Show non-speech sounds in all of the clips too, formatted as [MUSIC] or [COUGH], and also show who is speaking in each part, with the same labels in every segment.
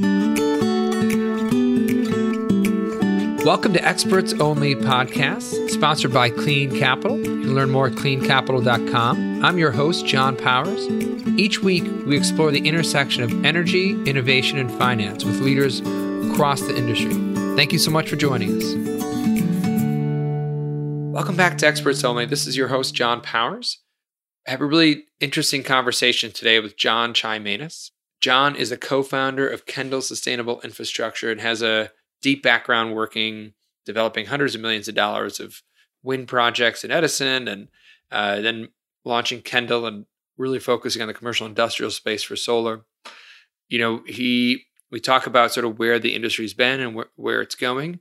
Speaker 1: Welcome to Experts Only Podcast, sponsored by Clean Capital. You can learn more at cleancapital.com. I'm your host, John Powers. Each week, we explore the intersection of energy, innovation, and finance with leaders across the industry. Thank you so much for joining us. Welcome back to Experts Only. This is your host, John Powers. I have a really interesting conversation today with John Chimanis. John is a co founder of Kendall Sustainable Infrastructure and has a deep background working, developing hundreds of millions of dollars of wind projects in Edison, and uh, then launching Kendall and really focusing on the commercial industrial space for solar. You know, he we talk about sort of where the industry's been and wh- where it's going,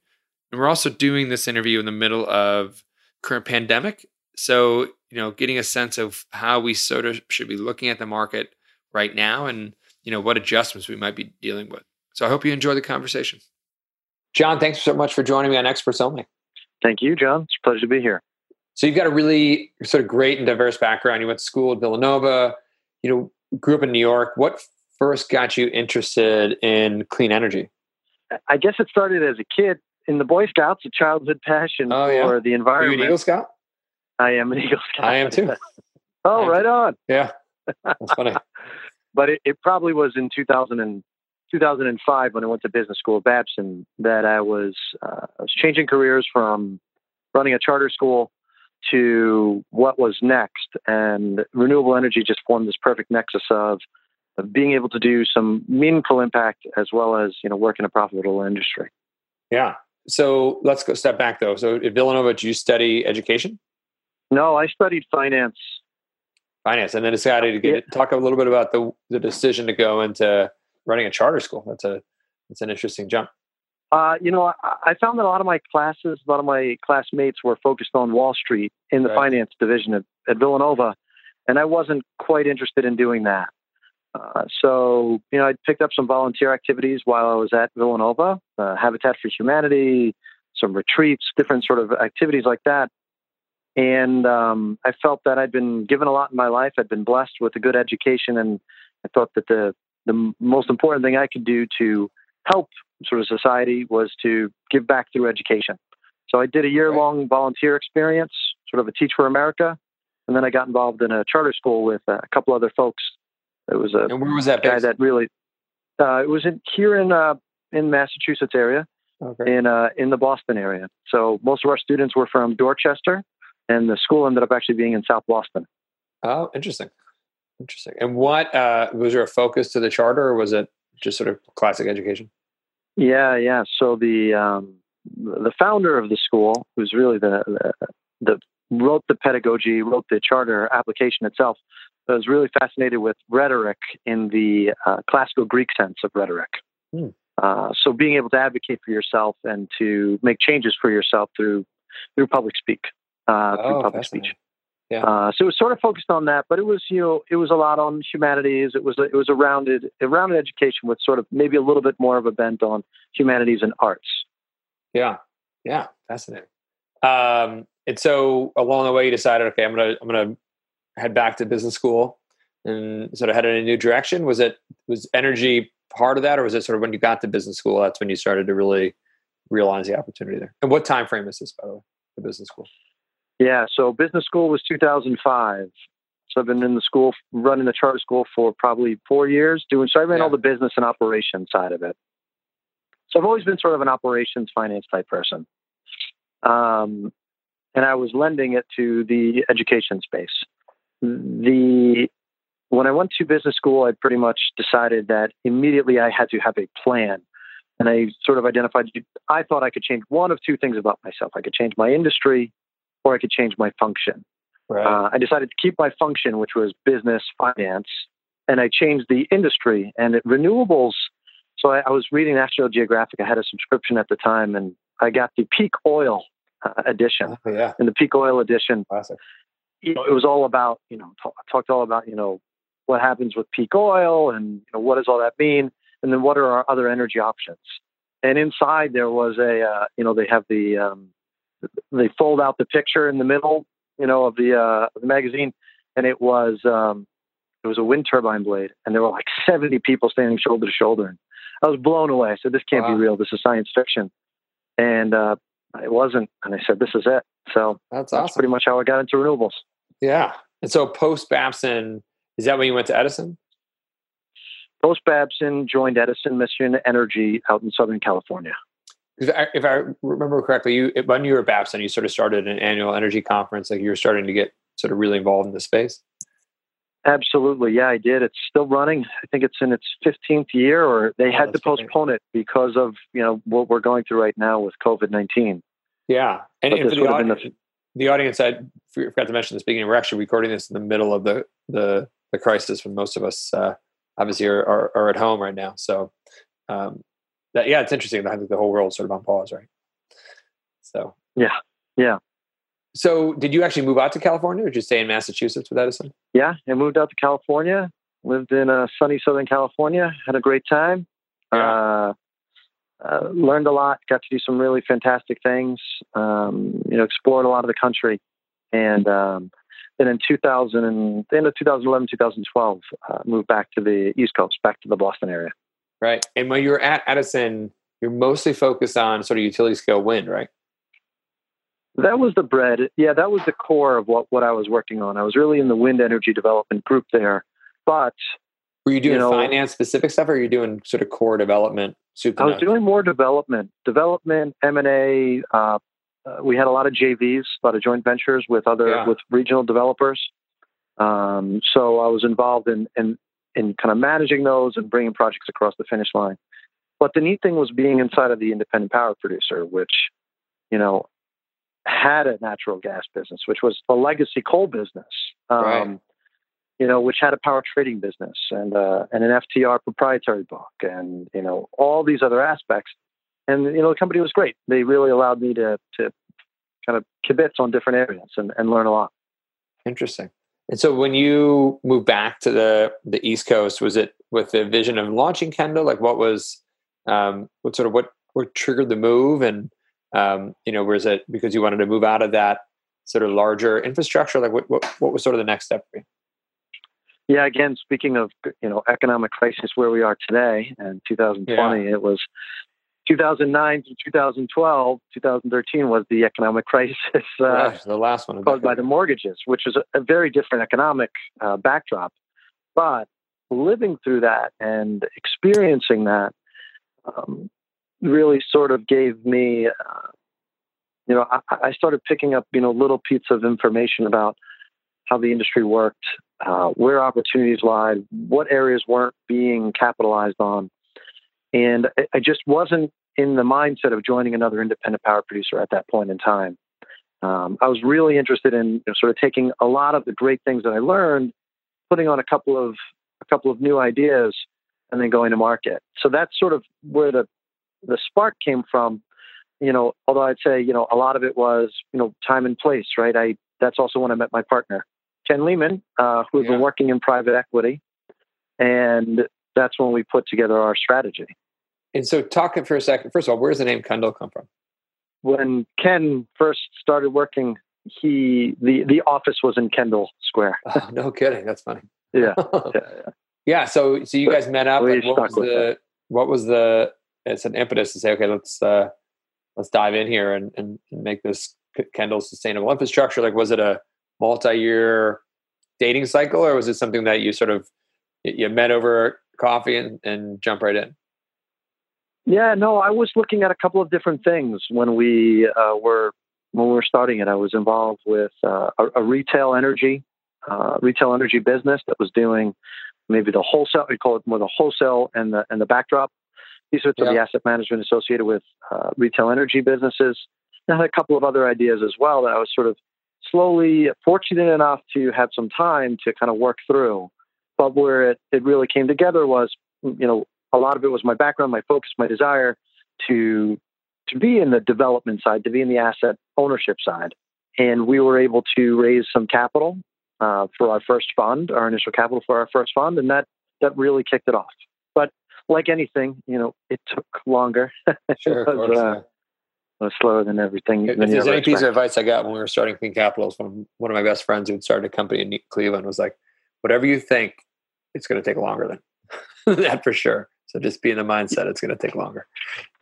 Speaker 1: and we're also doing this interview in the middle of current pandemic. So you know, getting a sense of how we sort of should be looking at the market right now, and you know what adjustments we might be dealing with. So I hope you enjoy the conversation. John, thanks so much for joining me on Experts Only.
Speaker 2: Thank you, John. It's a pleasure to be here.
Speaker 1: So you've got a really sort of great and diverse background. You went to school at Villanova, you know, grew up in New York. What first got you interested in clean energy?
Speaker 2: I guess it started as a kid in the Boy Scouts, a childhood passion oh, yeah. for the environment.
Speaker 1: Are you an Eagle Scout?
Speaker 2: I am an Eagle Scout.
Speaker 1: I am too. [LAUGHS]
Speaker 2: oh, am right too. on.
Speaker 1: Yeah, that's funny. [LAUGHS]
Speaker 2: but it, it, probably was in 2000 and 2005 when I went to business school at Babson that I was, uh, I was changing careers from running a charter school to what was next. And renewable energy just formed this perfect nexus of, of being able to do some meaningful impact as well as you know work in a profitable industry.
Speaker 1: Yeah. So let's go step back though. So at Villanova, did you study education?
Speaker 2: No, I studied finance.
Speaker 1: Finance, and then decided to get yeah. talk a little bit about the the decision to go into running a charter school. That's a that's an interesting jump.
Speaker 2: Uh, you know, I, I, found that a lot of my classes, a lot of my classmates were focused on Wall Street in the right. finance division at, at, Villanova, and I wasn't quite interested in doing that. Uh, so, you know, I picked up some volunteer activities while I was at Villanova, uh, Habitat for Humanity, some retreats, different sort of activities like that. And um, I felt that I'd been given a lot in my life. I'd been blessed with a good education, and I thought that the the most important thing I could do to help sort of society was to give back through education. So I did a year long volunteer experience, sort of a Teach for America, and then I got involved in a charter school with a couple other folks. It was a
Speaker 1: and where was that
Speaker 2: guy that really. Uh, it was in, here in uh, in Massachusetts area, okay. in uh, in the Boston area. So most of our students were from Dorchester, and the school ended up actually being in South Boston.
Speaker 1: Oh, interesting. Interesting. And what uh, was there a focus to the charter, or was it just sort of classic education?
Speaker 2: Yeah, yeah. So the um, the founder of the school, who's really the, the, the wrote the pedagogy, wrote the charter application itself, was really fascinated with rhetoric in the uh, classical Greek sense of rhetoric. Hmm. Uh, so being able to advocate for yourself and to make changes for yourself through through public speak, uh, oh, through public speech. Yeah. Uh, so it was sort of focused on that, but it was you know it was a lot on humanities. It was a, it was a rounded a rounded education with sort of maybe a little bit more of a bent on humanities and arts.
Speaker 1: Yeah, yeah, fascinating. Um, and so along the way, you decided, okay, I'm gonna I'm gonna head back to business school and sort of head in a new direction. Was it was energy part of that, or was it sort of when you got to business school that's when you started to really realize the opportunity there? And what time frame is this, by the way, the business school?
Speaker 2: Yeah, so business school was 2005. So I've been in the school, running the charter school for probably four years, doing so I ran yeah. all the business and operations side of it. So I've always been sort of an operations finance type person. Um, and I was lending it to the education space. The when I went to business school, I pretty much decided that immediately I had to have a plan. And I sort of identified I thought I could change one of two things about myself. I could change my industry or I could change my function. Right. Uh, I decided to keep my function, which was business finance, and I changed the industry and it, renewables. So I, I, was reading National Geographic. I had a subscription at the time, and I got the peak oil uh, edition.
Speaker 1: Oh, yeah.
Speaker 2: And the peak oil edition, Classic. you know, it was all about you know talk, talked all about you know what happens with peak oil and you know, what does all that mean, and then what are our other energy options. And inside there was a uh, you know they have the um, they fold out the picture in the middle, you know, of the uh, the magazine, and it was um, it was a wind turbine blade, and there were like [LAUGHS] seventy people standing shoulder to shoulder. And I was blown away. I said, "This can't wow. be real. This is science fiction," and uh, it wasn't. And I said, "This is it." So
Speaker 1: that's,
Speaker 2: that's
Speaker 1: awesome.
Speaker 2: pretty much how I got into renewables.
Speaker 1: Yeah, and so post Babson, is that when you went to Edison?
Speaker 2: Post Babson joined Edison Mission Energy out in Southern California.
Speaker 1: If I, if I remember correctly, you when you were at Babson, you sort of started an annual energy conference. Like you were starting to get sort of really involved in the space.
Speaker 2: Absolutely, yeah, I did. It's still running. I think it's in its 15th year, or they oh, had to postpone great. it because of you know what we're going through right now with COVID 19.
Speaker 1: Yeah, and, and for the audience, the, the audience, I forgot to mention this beginning. We're actually recording this in the middle of the the, the crisis when most of us uh, obviously are, are, are at home right now. So um, that yeah, it's interesting. I think the whole world's sort of on pause, right? So
Speaker 2: yeah, yeah.
Speaker 1: So, did you actually move out to California, or did you stay in Massachusetts with Edison?
Speaker 2: Yeah, I moved out to California. Lived in uh, sunny Southern California. Had a great time. Yeah. Uh, uh, learned a lot. Got to do some really fantastic things. Um, you know, explored a lot of the country, and um, then in 2000 and the end of 2011, 2012, uh, moved back to the East Coast, back to the Boston area.
Speaker 1: Right. And when you're at Edison, you're mostly focused on sort of utility scale wind, right?
Speaker 2: That was the bread. Yeah, that was the core of what, what I was working on. I was really in the wind energy development group there. But
Speaker 1: were you doing you know, finance specific stuff or are you doing sort of core development?
Speaker 2: I was doing more development, development, M&A. Uh, uh, we had a lot of JVs, a lot of joint ventures with other, yeah. with regional developers. Um, so I was involved in, in, in kind of managing those and bringing projects across the finish line. But the neat thing was being inside of the independent power producer, which, you know, had a natural gas business, which was a legacy coal business, um, right. you know, which had a power trading business and uh, and an FTR proprietary book, and you know all these other aspects. And you know, the company was great. They really allowed me to to kind of kibitz on different areas and, and learn a lot.
Speaker 1: Interesting. And so, when you moved back to the the East Coast, was it with the vision of launching Kendall? Like, what was um, what sort of what what triggered the move and um, you know, was it because you wanted to move out of that sort of larger infrastructure? Like, what what, what was sort of the next step for you?
Speaker 2: Yeah, again, speaking of you know economic crisis where we are today and 2020, yeah. it was 2009 to 2012. 2013 was the economic [LAUGHS] crisis,
Speaker 1: uh, the last one
Speaker 2: caused by the mortgages, which was a, a very different economic uh, backdrop. But living through that and experiencing that, um, really sort of gave me, uh, you know, I, I, started picking up, you know, little pieces of information about how the industry worked, uh, where opportunities lied, what areas weren't being capitalized on. And I, just wasn't in the mindset of joining another independent power producer at that point in time. Um, I was really interested in you know, sort of taking a lot of the great things that I learned, putting on a couple of a couple of new ideas, and then going to market. So that's sort of where the the spark came from, you know, although I'd say, you know, a lot of it was, you know, time and place, right? I that's also when I met my partner, Ken Lehman, uh, who had yeah. been working in private equity, and that's when we put together our strategy.
Speaker 1: And so, talking for a second, first of all, where does the name Kendall come from?
Speaker 2: When Ken first started working, he the the office was in Kendall Square.
Speaker 1: oh, no kidding, that's funny.
Speaker 2: yeah, [LAUGHS] yeah, yeah.
Speaker 1: yeah. So, so you guys met up. what was the it. what was the it's an impetus to say, okay, let's uh, let's dive in here and, and, and make this Kendall sustainable infrastructure. Like, was it a multi-year dating cycle, or was it something that you sort of you met over coffee and, and jump right in?
Speaker 2: Yeah, no, I was looking at a couple of different things when we uh, were when we were starting it. I was involved with uh, a, a, retail energy uh, retail energy business that was doing maybe the wholesale. We call it more the wholesale and the and the backdrop these are yeah. the asset management associated with uh, retail energy businesses. I had a couple of other ideas as well that I was sort of slowly fortunate enough to have some time to kind of work through. But where it, it really came together was, you know, a lot of it was my background, my focus, my desire to to be in the development side, to be in the asset ownership side. And we were able to raise some capital uh, for our first fund, our initial capital for our first fund, and that that really kicked it off. But like anything, you know, it took longer. [LAUGHS]
Speaker 1: Sure,
Speaker 2: it was, uh, was slower than everything.
Speaker 1: If, if there's any piece of advice I got when we were starting Clean Capital from one of my best friends who had started a company in Cleveland was like, whatever you think, it's going to take longer [LAUGHS] than that for sure. So just be in the mindset it's going to take longer.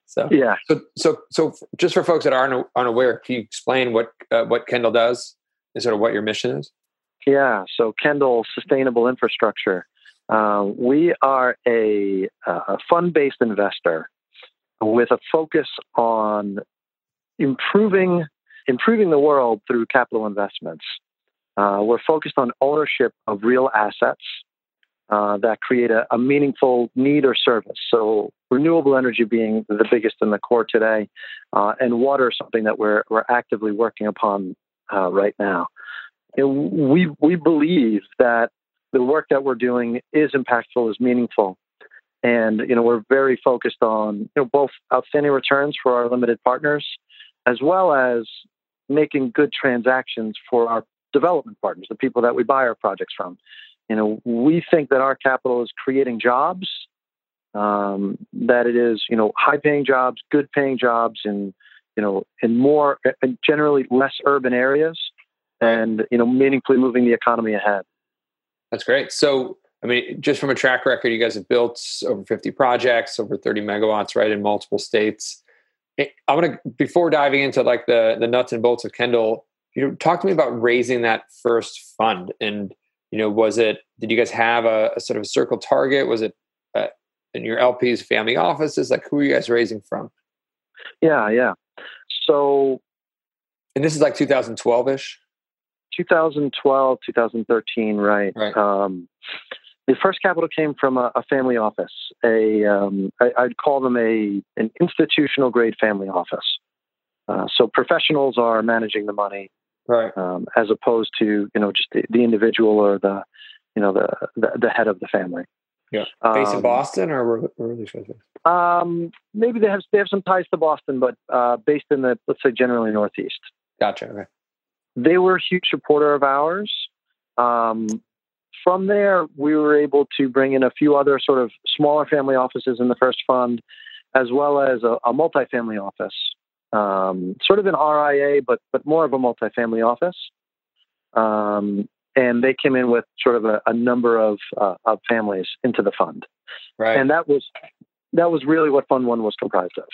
Speaker 1: So
Speaker 2: yeah.
Speaker 1: So so so just for folks that aren't unaware, can you explain what uh, what Kendall does and sort of what your mission is?
Speaker 2: Yeah. So Kendall Sustainable Infrastructure. Uh, we are a, a fund-based investor with a focus on improving improving the world through capital investments. Uh, we're focused on ownership of real assets uh, that create a, a, meaningful need or service. So, renewable energy being the biggest in the core today, uh, and water something that we're we're actively working upon uh, right now. And we we believe that the work that we're doing is impactful, is meaningful, and you know we're very focused on you know both outstanding returns for our limited partners, as well as making good transactions for our development partners, the people that we buy our projects from. You know, we think that our capital is creating jobs, um, that it is, you know, high paying jobs, good paying jobs in, you know, in more, and generally less urban areas and, you know, meaningfully moving the economy ahead.
Speaker 1: That's great. So, I mean, just from a track record, you guys have built over 50 projects, over 30 megawatts, right, in multiple states. Eh, I want to, before diving into like the the nuts and bolts of Kendall, you know, talk to me about raising that first fund. And you know, was it? Did you guys have a, a sort of a circle target? Was it uh, in your LP's family offices? Like, who are you guys raising from?
Speaker 2: Yeah, yeah. So,
Speaker 1: and this is like 2012 ish.
Speaker 2: 2012, 2013, right?
Speaker 1: Right.
Speaker 2: Um, the first capital came from a, a family office. A um, I, I'd call them a an institutional grade family office. Uh, so professionals are managing the money
Speaker 1: right?
Speaker 2: Um, as opposed to you know just the, the, individual or the you know the, the, the head of the family.
Speaker 1: Yeah, based um, in Boston or where, where are these guys?
Speaker 2: Um, maybe they have they have some ties to Boston, but uh, based in the let's say generally Northeast.
Speaker 1: Gotcha. Okay.
Speaker 2: They were a huge supporter of ours. Um, from there, we were able to bring in a few other sort of smaller family offices in the first fund, as well as a, a multifamily office um, sort of an RIA, but but more of a multifamily office. Um, and they came in with sort of a, a number of uh, of families into the fund,
Speaker 1: right?
Speaker 2: And that was that was really what Fund One was comprised of.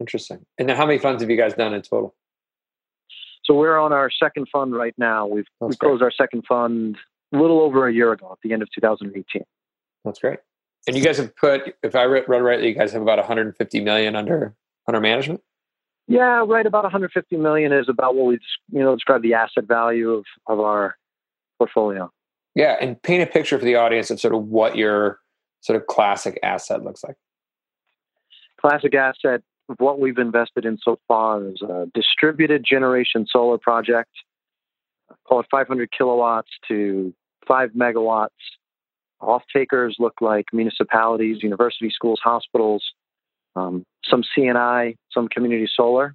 Speaker 1: Interesting. And how many funds have you guys done in total?
Speaker 2: So we're on our second fund right now. We've That's we closed great. our second fund a little over a year ago, at the end of 2018.
Speaker 1: That's great. And you guys have put, if I read rightly, you guys have about 150 million under under management.
Speaker 2: Yeah, right. About 150 million is about what we you know describe the asset value of of our portfolio.
Speaker 1: Yeah, and paint a picture for the audience of sort of what your sort of classic asset looks like.
Speaker 2: Classic asset of what we've invested in so far is a distributed generation solar project. Call it 500 kilowatts to five megawatts. Off takers look like municipalities, university schools, hospitals, um, some C&I, some community solar.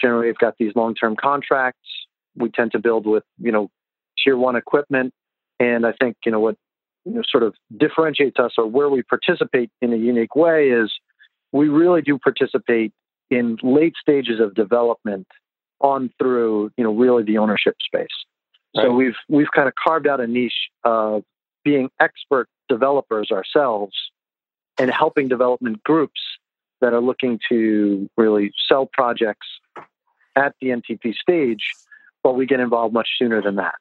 Speaker 2: Generally, we've got these long-term contracts. We tend to build with you know tier one equipment, and I think you know what you know, sort of differentiates us or where we participate in a unique way is we really do participate in late stages of development on through you know really the ownership space. Right. So we've we've kind of carved out a niche of being expert developers ourselves and helping development groups that are looking to really sell projects at the NTP stage, but we get involved much sooner than that.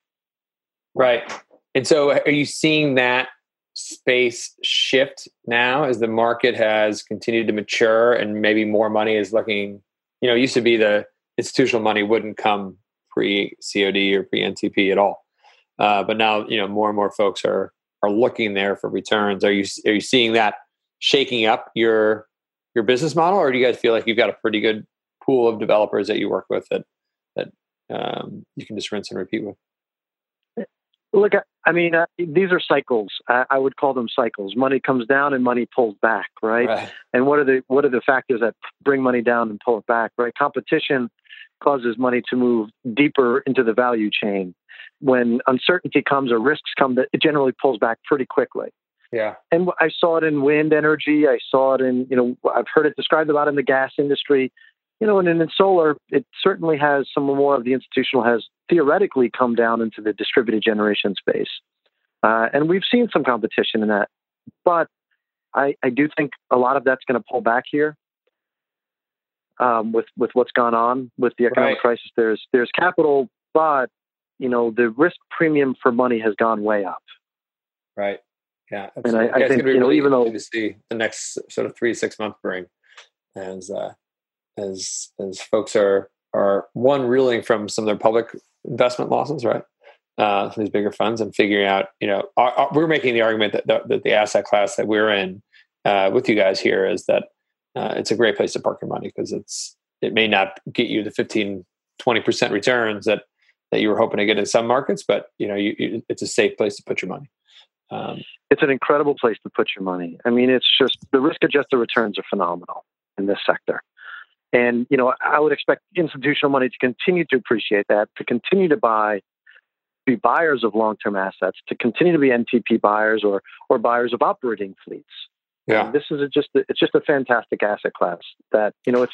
Speaker 1: Right. And so are you seeing that space shift now as the market has continued to mature and maybe more money is looking, you know, used to be the institutional money wouldn't come pre COD or pre NTP at all. Uh, but now, you know, more and more folks are are looking there for returns. Are you are you seeing that shaking up your your business model, or do you guys feel like you've got a pretty good pool of developers that you work with that that um, you can just rinse and repeat with?
Speaker 2: Look, I mean, uh, these are cycles. I, I, would call them cycles. Money comes down and money pulls back, right? right? And what are the what are the factors that bring money down and pull it back? Right? Competition causes money to move deeper into the value chain. When uncertainty comes or risks come, that it generally pulls back pretty quickly.
Speaker 1: Yeah.
Speaker 2: And I saw it in wind energy. I saw it in, you know, I've heard it described a lot in the gas industry. You know, and in solar, it certainly has some more of the institutional has theoretically come down into the distributed generation space. Uh, and we've seen some competition in that. But I, I do think a lot of that's going to pull back here. Um, with with what's gone on with the economic right. crisis, there's there's capital, but you know the risk premium for money has gone way up.
Speaker 1: Right. Yeah.
Speaker 2: Absolutely. And I, I think you know even though
Speaker 1: to see the next sort of three six month bring as uh, as as folks are are one reeling from some of their public investment losses, right? Uh, these bigger funds and figuring out, you know, our, our, we're making the argument that the, that the asset class that we're in uh, with you guys here is that uh, it's a great place to park your money because it's it may not get you the 15 20% returns that that you were hoping to get in some markets but you know you, you, it's a safe place to put your money
Speaker 2: um, it's an incredible place to put your money i mean it's just the risk adjusted returns are phenomenal in this sector and you know i would expect institutional money to continue to appreciate that to continue to buy be buyers of long-term assets to continue to be ntp buyers or or buyers of operating fleets
Speaker 1: yeah.
Speaker 2: this is a, just a, it's just a fantastic asset class that you know it's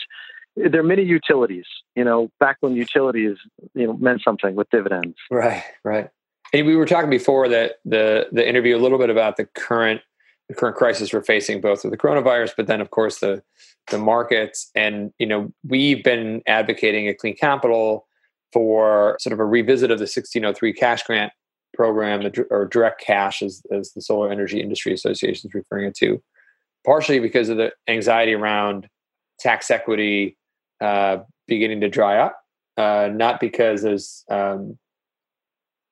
Speaker 2: there are many utilities. You know, back when utilities you know meant something with dividends.
Speaker 1: Right, right. And we were talking before that the the interview a little bit about the current the current crisis we're facing, both with the coronavirus, but then of course the the markets. And you know, we've been advocating at Clean Capital for sort of a revisit of the 1603 cash grant program or direct cash as, as the solar energy industry association is referring it to partially because of the anxiety around tax equity uh, beginning to dry up, uh, not because there's um,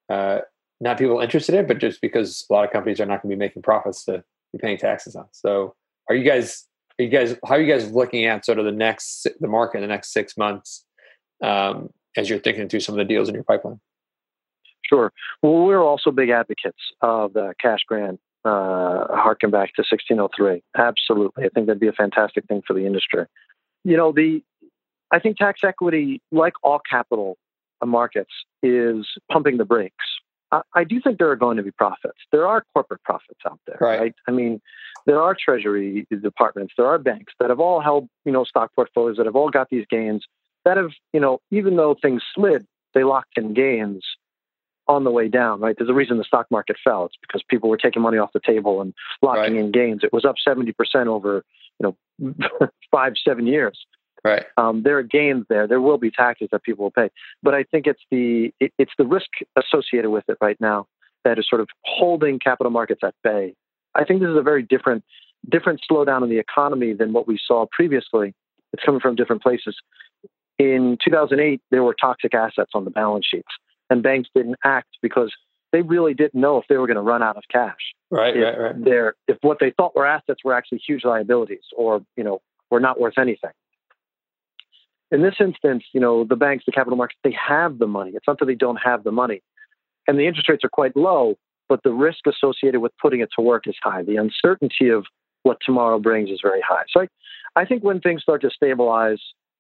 Speaker 1: uh, not people interested in but just because a lot of companies are not going to be making profits to be paying taxes on. So, are you guys? Are you guys? How are you guys looking at sort of the next the market in the next six months um, as you're thinking through some of the deals in your pipeline?
Speaker 2: Sure. Well, we're also big advocates of the cash grant uh, harken back to 1603. Absolutely. I think that'd be a fantastic thing for the industry. You know, the I think tax equity, like all capital markets, is pumping the brakes. I, I do think there are going to be profits. There are corporate profits out there,
Speaker 1: right.
Speaker 2: right? I mean, there are treasury departments, there are banks that have all held, you know, stock portfolios that have all got these gains that have, you know, even though things slid, they locked in gains on the way down, right? There's a reason the stock market fell. It's because people were taking money off the table and locking right. in gains. It was up 70% over, you know, [LAUGHS] five, seven years.
Speaker 1: Right.
Speaker 2: Um, there are gains there. There will be taxes that people will pay, but I think it's the it, it's the risk associated with it right now that is sort of holding capital markets at bay. I think this is a very different different slowdown in the economy than what we saw previously. It's coming from different places. In 2008, there were toxic assets on the balance sheets and banks didn't act because they really didn't know if they were going to run out of cash.
Speaker 1: Right,
Speaker 2: if
Speaker 1: right, right.
Speaker 2: Their, if what they thought were assets were actually huge liabilities or, you know, were not worth anything. In this instance, you know, the banks, the capital markets, they have the money. It's not that they don't have the money. And the interest rates are quite low, but the risk associated with putting it to work is high. The uncertainty of what tomorrow brings is very high. So I, I think when things start to stabilize,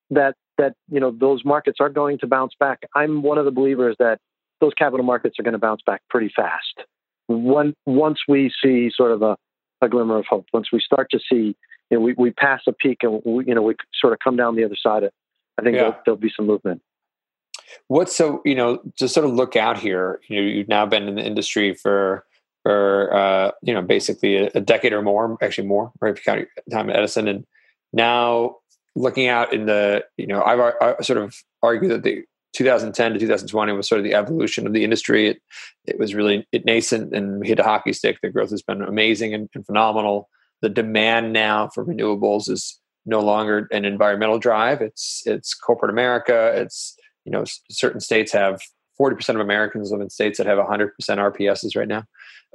Speaker 2: that that you know those markets are going to bounce back. I'm one of the believers that those capital markets are going to bounce back pretty fast. One, once we see sort of a, a glimmer of hope, once we start to see, you know, we, we pass a peak and we, you know we sort of come down the other side. Of, I think yeah. there'll, there'll be some movement.
Speaker 1: What's so you know to sort of look out here? You know, you've now been in the industry for for uh, you know basically a, a, decade or more, actually more, right? If you count your time at Edison, and now looking out in the, you know, I've I sort of argued that the 2010 to 2020 was sort of the evolution of the industry. It, it was really it nascent and hit a hockey stick. The growth has been amazing and, and phenomenal. The demand now for renewables is no longer an environmental drive. It's it's corporate America. It's you know certain states have 40% of Americans live in states that have 100% RPSs right now.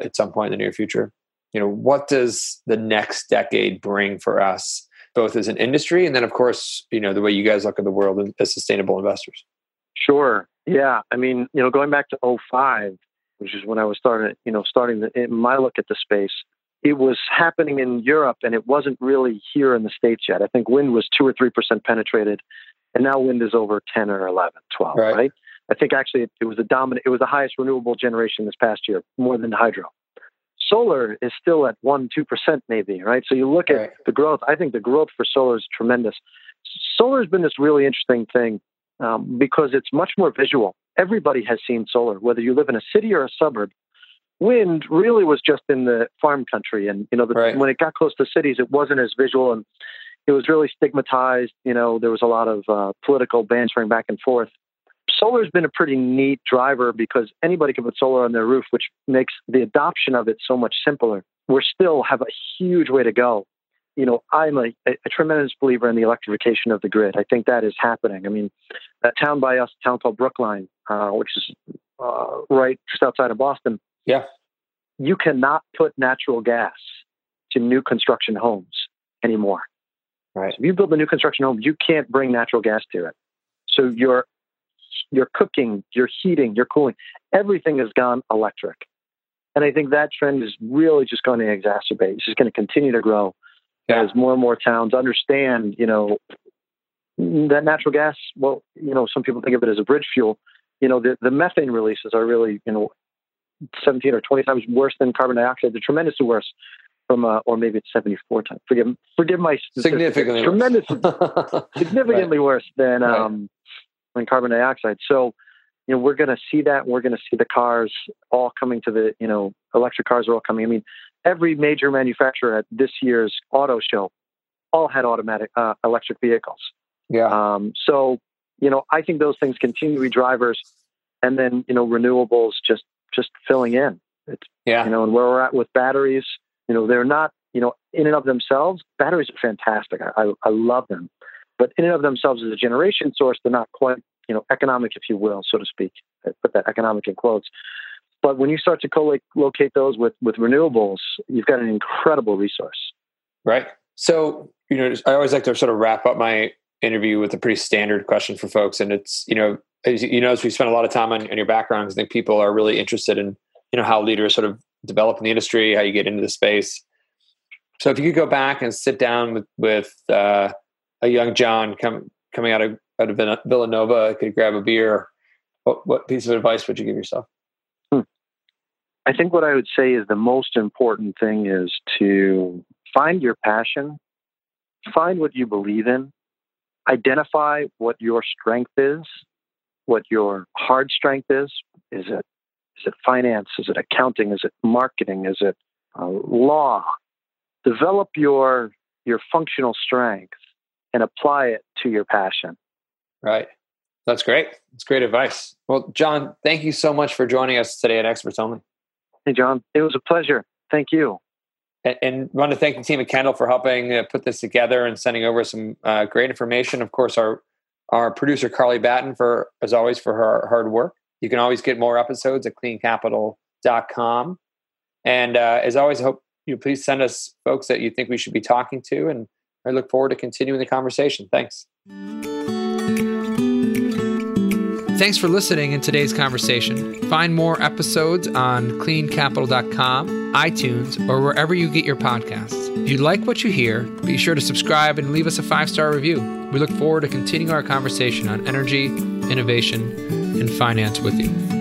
Speaker 1: At some point in the near future, you know what does the next decade bring for us both as an industry and then of course you know the way you guys look at the world as sustainable investors
Speaker 2: sure yeah i mean you know going back to 05 which is when i was starting you know starting the, my look at the space it was happening in europe and it wasn't really here in the states yet i think wind was 2 or 3% penetrated and now wind is over 10 or 11 12 right, right? i think actually it, it was the dominant it was the highest renewable generation this past year more than hydro solar is still at one, two percent, maybe, right? So you look at the growth. I think the growth for solar is tremendous. Solar has been this really interesting thing um, because it's much more visual. Everybody has seen solar, whether you live in a city or a suburb. Wind really was just in the farm country, and you know, the,
Speaker 1: Right.
Speaker 2: when it got close to cities, it wasn't as visual, and it was really stigmatized. You know, there was a lot of uh, political bantering back and forth. Solar's been a pretty neat driver because anybody can put solar on their roof, which makes the adoption of it so much simpler. We still have a huge way to go. You know, I'm a, a tremendous believer in the electrification of the grid. I think that is happening. I mean, that town by us, a town called Brookline, uh, which is uh, right just outside of Boston.
Speaker 1: Yeah.
Speaker 2: You cannot put natural gas to new construction homes anymore.
Speaker 1: Right.
Speaker 2: So if you build a new construction home, you can't bring natural gas to it. So your your cooking, your heating, your cooling, everything has gone electric. And I think that trend is really just going to exacerbate. It's just going to continue to grow
Speaker 1: Yeah.
Speaker 2: as more and more towns understand, you know, that natural gas, well, you know, some people think of it as a bridge fuel. You know, the, the methane releases are really, you know, 17 or 20 times worse than carbon dioxide. They're tremendously worse from, uh, or maybe it's 74 times. Forgive, forgive my.
Speaker 1: Significantly.
Speaker 2: Tremendous,
Speaker 1: worse. [LAUGHS]
Speaker 2: significantly worse than
Speaker 1: Right.
Speaker 2: um, than carbon dioxide. So, you know, we're going to see that. We're going to see the cars all coming to the, you know, electric cars are all coming. I mean, every major manufacturer at this year's auto show all had automatic uh, electric vehicles.
Speaker 1: yeah.
Speaker 2: Um, so, you know, I think those things continue to be drivers, and then you know, renewables just just filling in. It's
Speaker 1: Yeah.
Speaker 2: you know, and where we're at with batteries, you know, they're not, you know, in and of themselves, batteries are fantastic. I, I, I love them. But in and of themselves as a generation source, they're not quite, you know, economic, if you will, so to speak. I put that economic in quotes. But when you start to co-locate those with, with renewables, you've got an incredible resource.
Speaker 1: Right. So, you know, I always like to sort of wrap up my interview with a pretty standard question for folks. And it's, you know, as you know, as we spend a lot of time on, on your background, 'cause I think people are really interested in, you know, how leaders sort of develop in the industry, how you get into the space. So if you could go back and sit down with, with uh, a young John come, coming out of, out of Villa- Villanova, could grab a beer, what, what piece of advice would you give yourself?
Speaker 2: I think what I would say is the most important thing is to find your passion, find what you believe in, identify what your strength is, what your hard strength is. Is it is it finance? Is it accounting? Is it marketing? Is it uh, law? Develop your your functional strength and apply it to your passion.
Speaker 1: Right. That's great. That's great advice. Well, John, thank you so much for joining us today at Experts Only.
Speaker 2: Hey, John, it was a pleasure. Thank you.
Speaker 1: And, and want to thank the team at Kendall for helping uh, put this together and sending over some uh, great information. Of course, our our producer Carly Batten for as always for her hard work. You can always get more episodes at cleancapital.com. And uh, as always, I hope you please send us folks that you think we should be talking to, and I look forward to continuing the conversation. Thanks. Thanks for listening in today's conversation. Find more episodes on cleancapital.com, iTunes, or wherever you get your podcasts. If you like what you hear, be sure to subscribe and leave us a five star review. We look forward to continuing our conversation on energy, innovation, and finance with you.